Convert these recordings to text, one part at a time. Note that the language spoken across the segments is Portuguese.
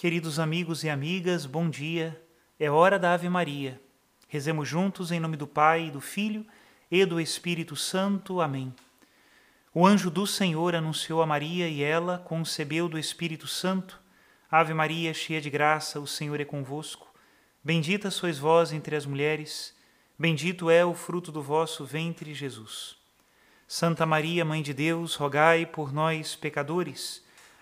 Queridos amigos e amigas, bom dia. É hora da Ave Maria. Rezemos juntos em nome do Pai, do Filho e do Espírito Santo. Amém. O anjo do Senhor anunciou a Maria e ela concebeu do Espírito Santo. Ave Maria, cheia de graça, o Senhor é convosco. Bendita sois vós entre as mulheres, bendito é o fruto do vosso ventre, Jesus. Santa Maria, Mãe de Deus, rogai por nós, pecadores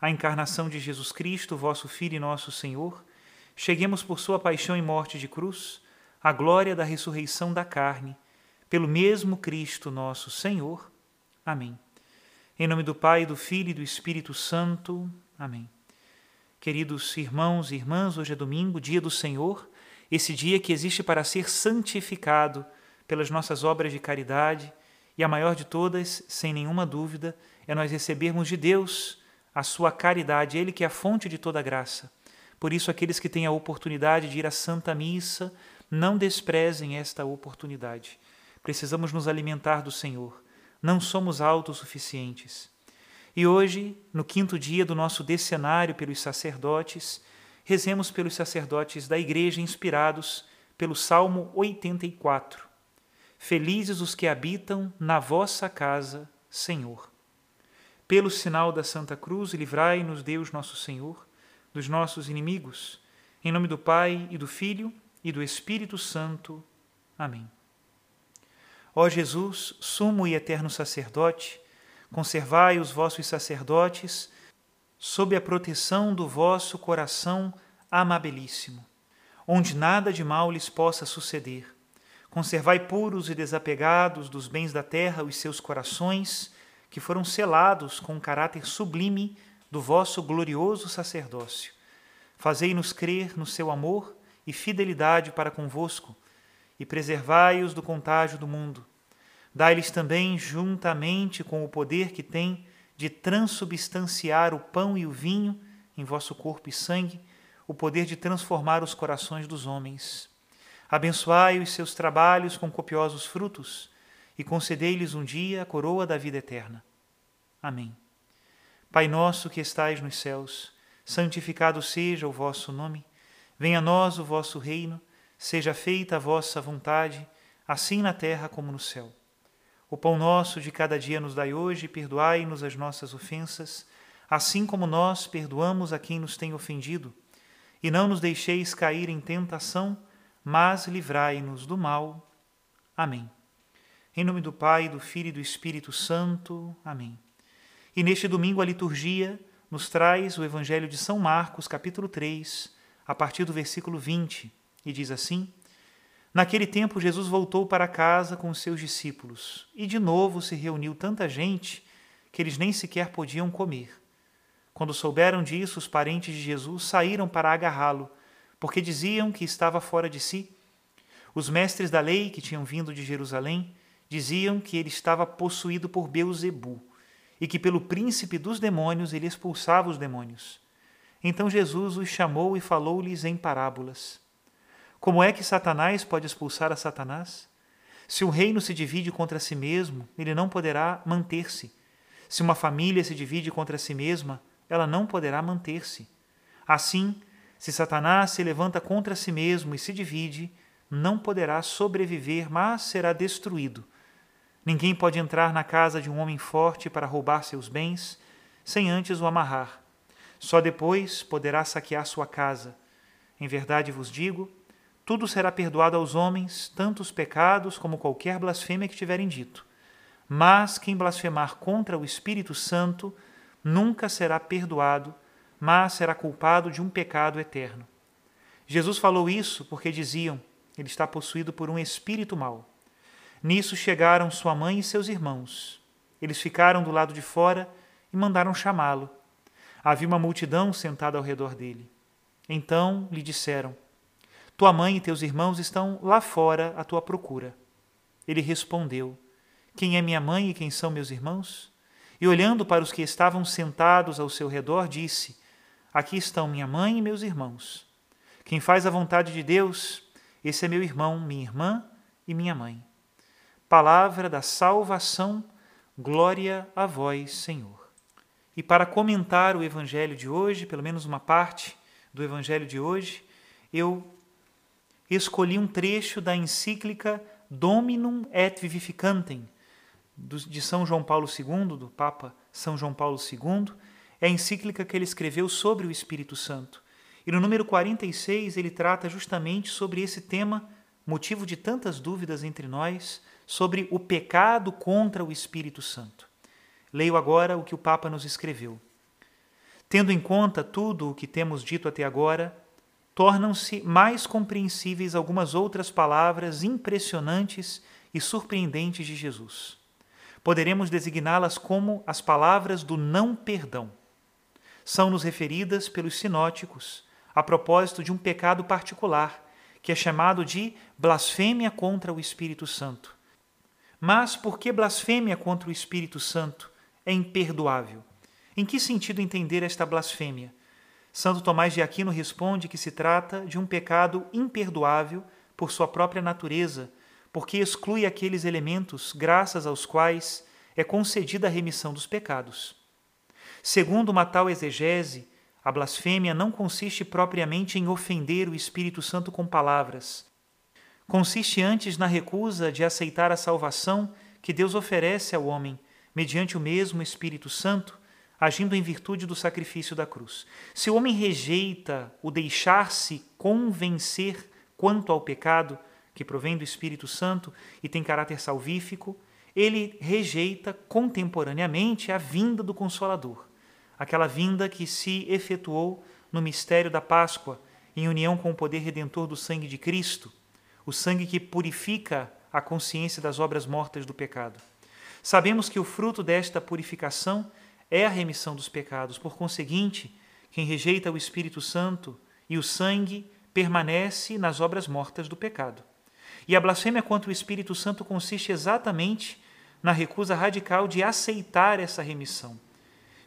a encarnação de Jesus Cristo, vosso Filho e nosso Senhor, cheguemos por sua paixão e morte de cruz à glória da ressurreição da carne, pelo mesmo Cristo nosso Senhor. Amém. Em nome do Pai, do Filho e do Espírito Santo. Amém. Queridos irmãos e irmãs, hoje é domingo, dia do Senhor, esse dia que existe para ser santificado pelas nossas obras de caridade, e a maior de todas, sem nenhuma dúvida, é nós recebermos de Deus a sua caridade, Ele que é a fonte de toda graça. Por isso, aqueles que têm a oportunidade de ir à Santa Missa, não desprezem esta oportunidade. Precisamos nos alimentar do Senhor. Não somos autossuficientes. E hoje, no quinto dia do nosso decenário pelos sacerdotes, rezemos pelos sacerdotes da Igreja inspirados pelo Salmo 84. Felizes os que habitam na vossa casa, Senhor. Pelo sinal da Santa Cruz, livrai-nos, Deus nosso Senhor, dos nossos inimigos. Em nome do Pai e do Filho e do Espírito Santo. Amém. Ó Jesus, sumo e eterno sacerdote, conservai os vossos sacerdotes sob a proteção do vosso coração amabilíssimo, onde nada de mal lhes possa suceder. Conservai puros e desapegados dos bens da terra os seus corações que foram selados com o caráter sublime do vosso glorioso sacerdócio. Fazei-nos crer no seu amor e fidelidade para convosco, e preservai-os do contágio do mundo. Dai-lhes também, juntamente com o poder que tem de transubstanciar o pão e o vinho em vosso corpo e sangue, o poder de transformar os corações dos homens. Abençoai os seus trabalhos com copiosos frutos e concedei-lhes um dia a coroa da vida eterna. Amém. Pai nosso que estais nos céus, santificado seja o vosso nome. Venha a nós o vosso reino, seja feita a vossa vontade, assim na terra como no céu. O pão nosso de cada dia nos dai hoje, perdoai-nos as nossas ofensas, assim como nós perdoamos a quem nos tem ofendido, e não nos deixeis cair em tentação, mas livrai-nos do mal. Amém. Em nome do Pai, do Filho e do Espírito Santo. Amém. E neste domingo a liturgia nos traz o Evangelho de São Marcos, capítulo 3, a partir do versículo 20, e diz assim: Naquele tempo Jesus voltou para casa com os seus discípulos, e de novo se reuniu tanta gente que eles nem sequer podiam comer. Quando souberam disso, os parentes de Jesus saíram para agarrá-lo, porque diziam que estava fora de si. Os mestres da lei que tinham vindo de Jerusalém diziam que ele estava possuído por Beuzebu e que pelo príncipe dos demônios ele expulsava os demônios. Então Jesus os chamou e falou-lhes em parábolas. Como é que Satanás pode expulsar a Satanás? Se um reino se divide contra si mesmo, ele não poderá manter-se. Se uma família se divide contra si mesma, ela não poderá manter-se. Assim, se Satanás se levanta contra si mesmo e se divide, não poderá sobreviver, mas será destruído. Ninguém pode entrar na casa de um homem forte para roubar seus bens sem antes o amarrar. Só depois poderá saquear sua casa. Em verdade vos digo: tudo será perdoado aos homens, tanto os pecados como qualquer blasfêmia que tiverem dito. Mas quem blasfemar contra o Espírito Santo nunca será perdoado, mas será culpado de um pecado eterno. Jesus falou isso porque diziam: ele está possuído por um espírito mau. Nisso chegaram sua mãe e seus irmãos. Eles ficaram do lado de fora e mandaram chamá-lo. Havia uma multidão sentada ao redor dele. Então lhe disseram: Tua mãe e teus irmãos estão lá fora à tua procura. Ele respondeu: Quem é minha mãe e quem são meus irmãos? E olhando para os que estavam sentados ao seu redor, disse: Aqui estão minha mãe e meus irmãos. Quem faz a vontade de Deus, esse é meu irmão, minha irmã e minha mãe. Palavra da salvação, glória a vós, Senhor. E para comentar o evangelho de hoje, pelo menos uma parte do evangelho de hoje, eu escolhi um trecho da encíclica Dominum et Vivificantem, de São João Paulo II, do Papa São João Paulo II, é a encíclica que ele escreveu sobre o Espírito Santo. E no número 46 ele trata justamente sobre esse tema, motivo de tantas dúvidas entre nós, sobre o pecado contra o Espírito Santo. Leio agora o que o Papa nos escreveu. Tendo em conta tudo o que temos dito até agora, tornam-se mais compreensíveis algumas outras palavras impressionantes e surpreendentes de Jesus. Poderemos designá-las como as palavras do não perdão. São-nos referidas pelos sinóticos a propósito de um pecado particular, que é chamado de blasfêmia contra o Espírito Santo. Mas por que blasfêmia contra o Espírito Santo é imperdoável? Em que sentido entender esta blasfêmia? Santo Tomás de Aquino responde que se trata de um pecado imperdoável por sua própria natureza, porque exclui aqueles elementos graças aos quais é concedida a remissão dos pecados. Segundo uma tal exegese, a blasfêmia não consiste propriamente em ofender o Espírito Santo com palavras. Consiste antes na recusa de aceitar a salvação que Deus oferece ao homem, mediante o mesmo Espírito Santo, agindo em virtude do sacrifício da cruz. Se o homem rejeita o deixar-se convencer quanto ao pecado, que provém do Espírito Santo e tem caráter salvífico, ele rejeita contemporaneamente a vinda do Consolador aquela vinda que se efetuou no mistério da Páscoa, em união com o poder redentor do sangue de Cristo, o sangue que purifica a consciência das obras mortas do pecado. Sabemos que o fruto desta purificação é a remissão dos pecados. Por conseguinte, quem rejeita o Espírito Santo e o sangue permanece nas obras mortas do pecado. E a blasfêmia contra o Espírito Santo consiste exatamente na recusa radical de aceitar essa remissão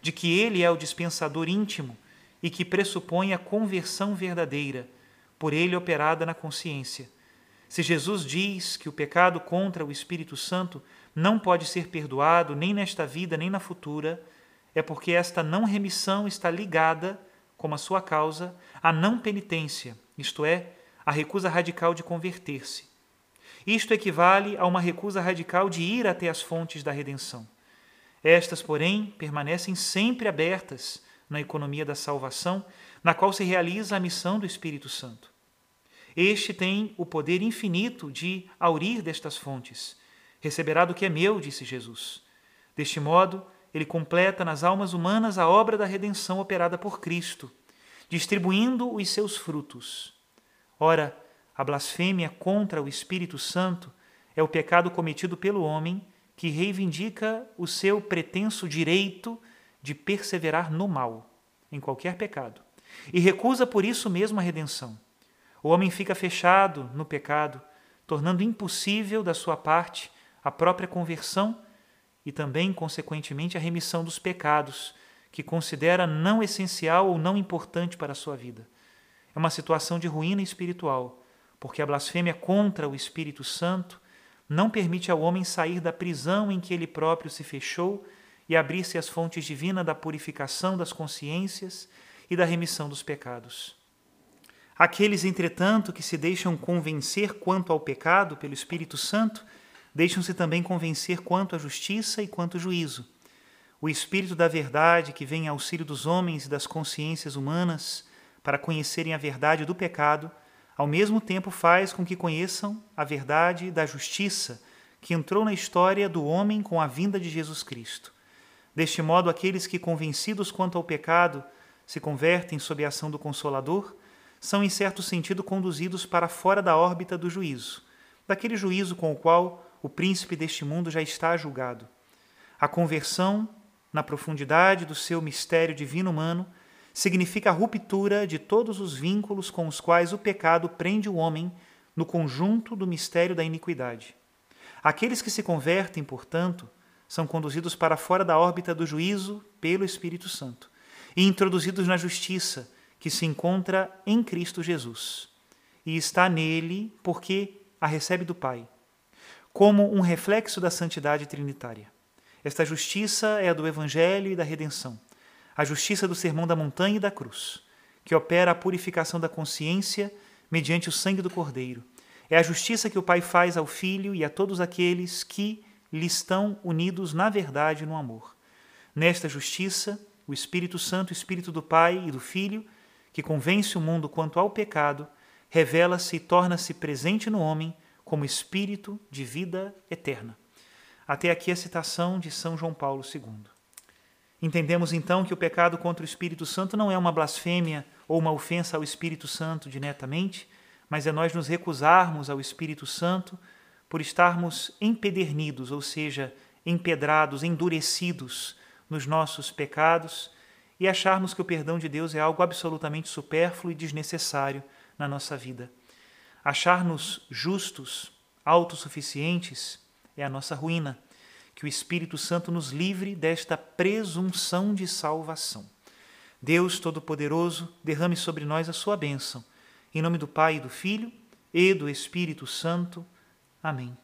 de que ele é o dispensador íntimo e que pressupõe a conversão verdadeira, por ele operada na consciência. Se Jesus diz que o pecado contra o Espírito Santo não pode ser perdoado nem nesta vida nem na futura, é porque esta não remissão está ligada, como a sua causa, à não penitência, isto é, à recusa radical de converter-se. Isto equivale a uma recusa radical de ir até as fontes da redenção. Estas, porém, permanecem sempre abertas na economia da salvação, na qual se realiza a missão do Espírito Santo. Este tem o poder infinito de aurir destas fontes. Receberá do que é meu, disse Jesus. Deste modo, ele completa nas almas humanas a obra da redenção operada por Cristo, distribuindo os seus frutos. Ora, a blasfêmia contra o Espírito Santo é o pecado cometido pelo homem que reivindica o seu pretenso direito de perseverar no mal, em qualquer pecado, e recusa por isso mesmo a redenção. O homem fica fechado no pecado, tornando impossível da sua parte a própria conversão e também, consequentemente, a remissão dos pecados, que considera não essencial ou não importante para a sua vida. É uma situação de ruína espiritual, porque a blasfêmia contra o Espírito Santo não permite ao homem sair da prisão em que ele próprio se fechou e abrir-se às fontes divinas da purificação das consciências e da remissão dos pecados. Aqueles, entretanto, que se deixam convencer quanto ao pecado pelo Espírito Santo, deixam-se também convencer quanto à justiça e quanto ao juízo. O Espírito da Verdade, que vem em auxílio dos homens e das consciências humanas, para conhecerem a verdade do pecado, ao mesmo tempo faz com que conheçam a verdade da justiça que entrou na história do homem com a vinda de Jesus Cristo. Deste modo, aqueles que, convencidos quanto ao pecado, se convertem sob a ação do Consolador, são, em certo sentido, conduzidos para fora da órbita do juízo, daquele juízo com o qual o príncipe deste mundo já está julgado. A conversão, na profundidade do seu mistério divino humano, significa a ruptura de todos os vínculos com os quais o pecado prende o homem no conjunto do mistério da iniquidade. Aqueles que se convertem, portanto, são conduzidos para fora da órbita do juízo pelo Espírito Santo e introduzidos na justiça que se encontra em Cristo Jesus e está nele porque a recebe do Pai, como um reflexo da santidade trinitária. Esta justiça é a do Evangelho e da redenção a justiça do sermão da montanha e da cruz, que opera a purificação da consciência mediante o sangue do Cordeiro. É a justiça que o Pai faz ao Filho e a todos aqueles que lhe estão unidos na verdade e no amor. Nesta justiça, o Espírito Santo, Espírito do Pai e do Filho, que convence o mundo quanto ao pecado, revela-se e torna-se presente no homem como espírito de vida eterna. Até aqui a citação de São João Paulo II. Entendemos então que o pecado contra o Espírito Santo não é uma blasfêmia ou uma ofensa ao Espírito Santo diretamente, mas é nós nos recusarmos ao Espírito Santo por estarmos empedernidos, ou seja, empedrados, endurecidos nos nossos pecados e acharmos que o perdão de Deus é algo absolutamente supérfluo e desnecessário na nossa vida. Achar-nos justos, autossuficientes, é a nossa ruína que o Espírito Santo nos livre desta presunção de salvação. Deus Todo-Poderoso, derrame sobre nós a sua bênção. Em nome do Pai, e do Filho e do Espírito Santo. Amém.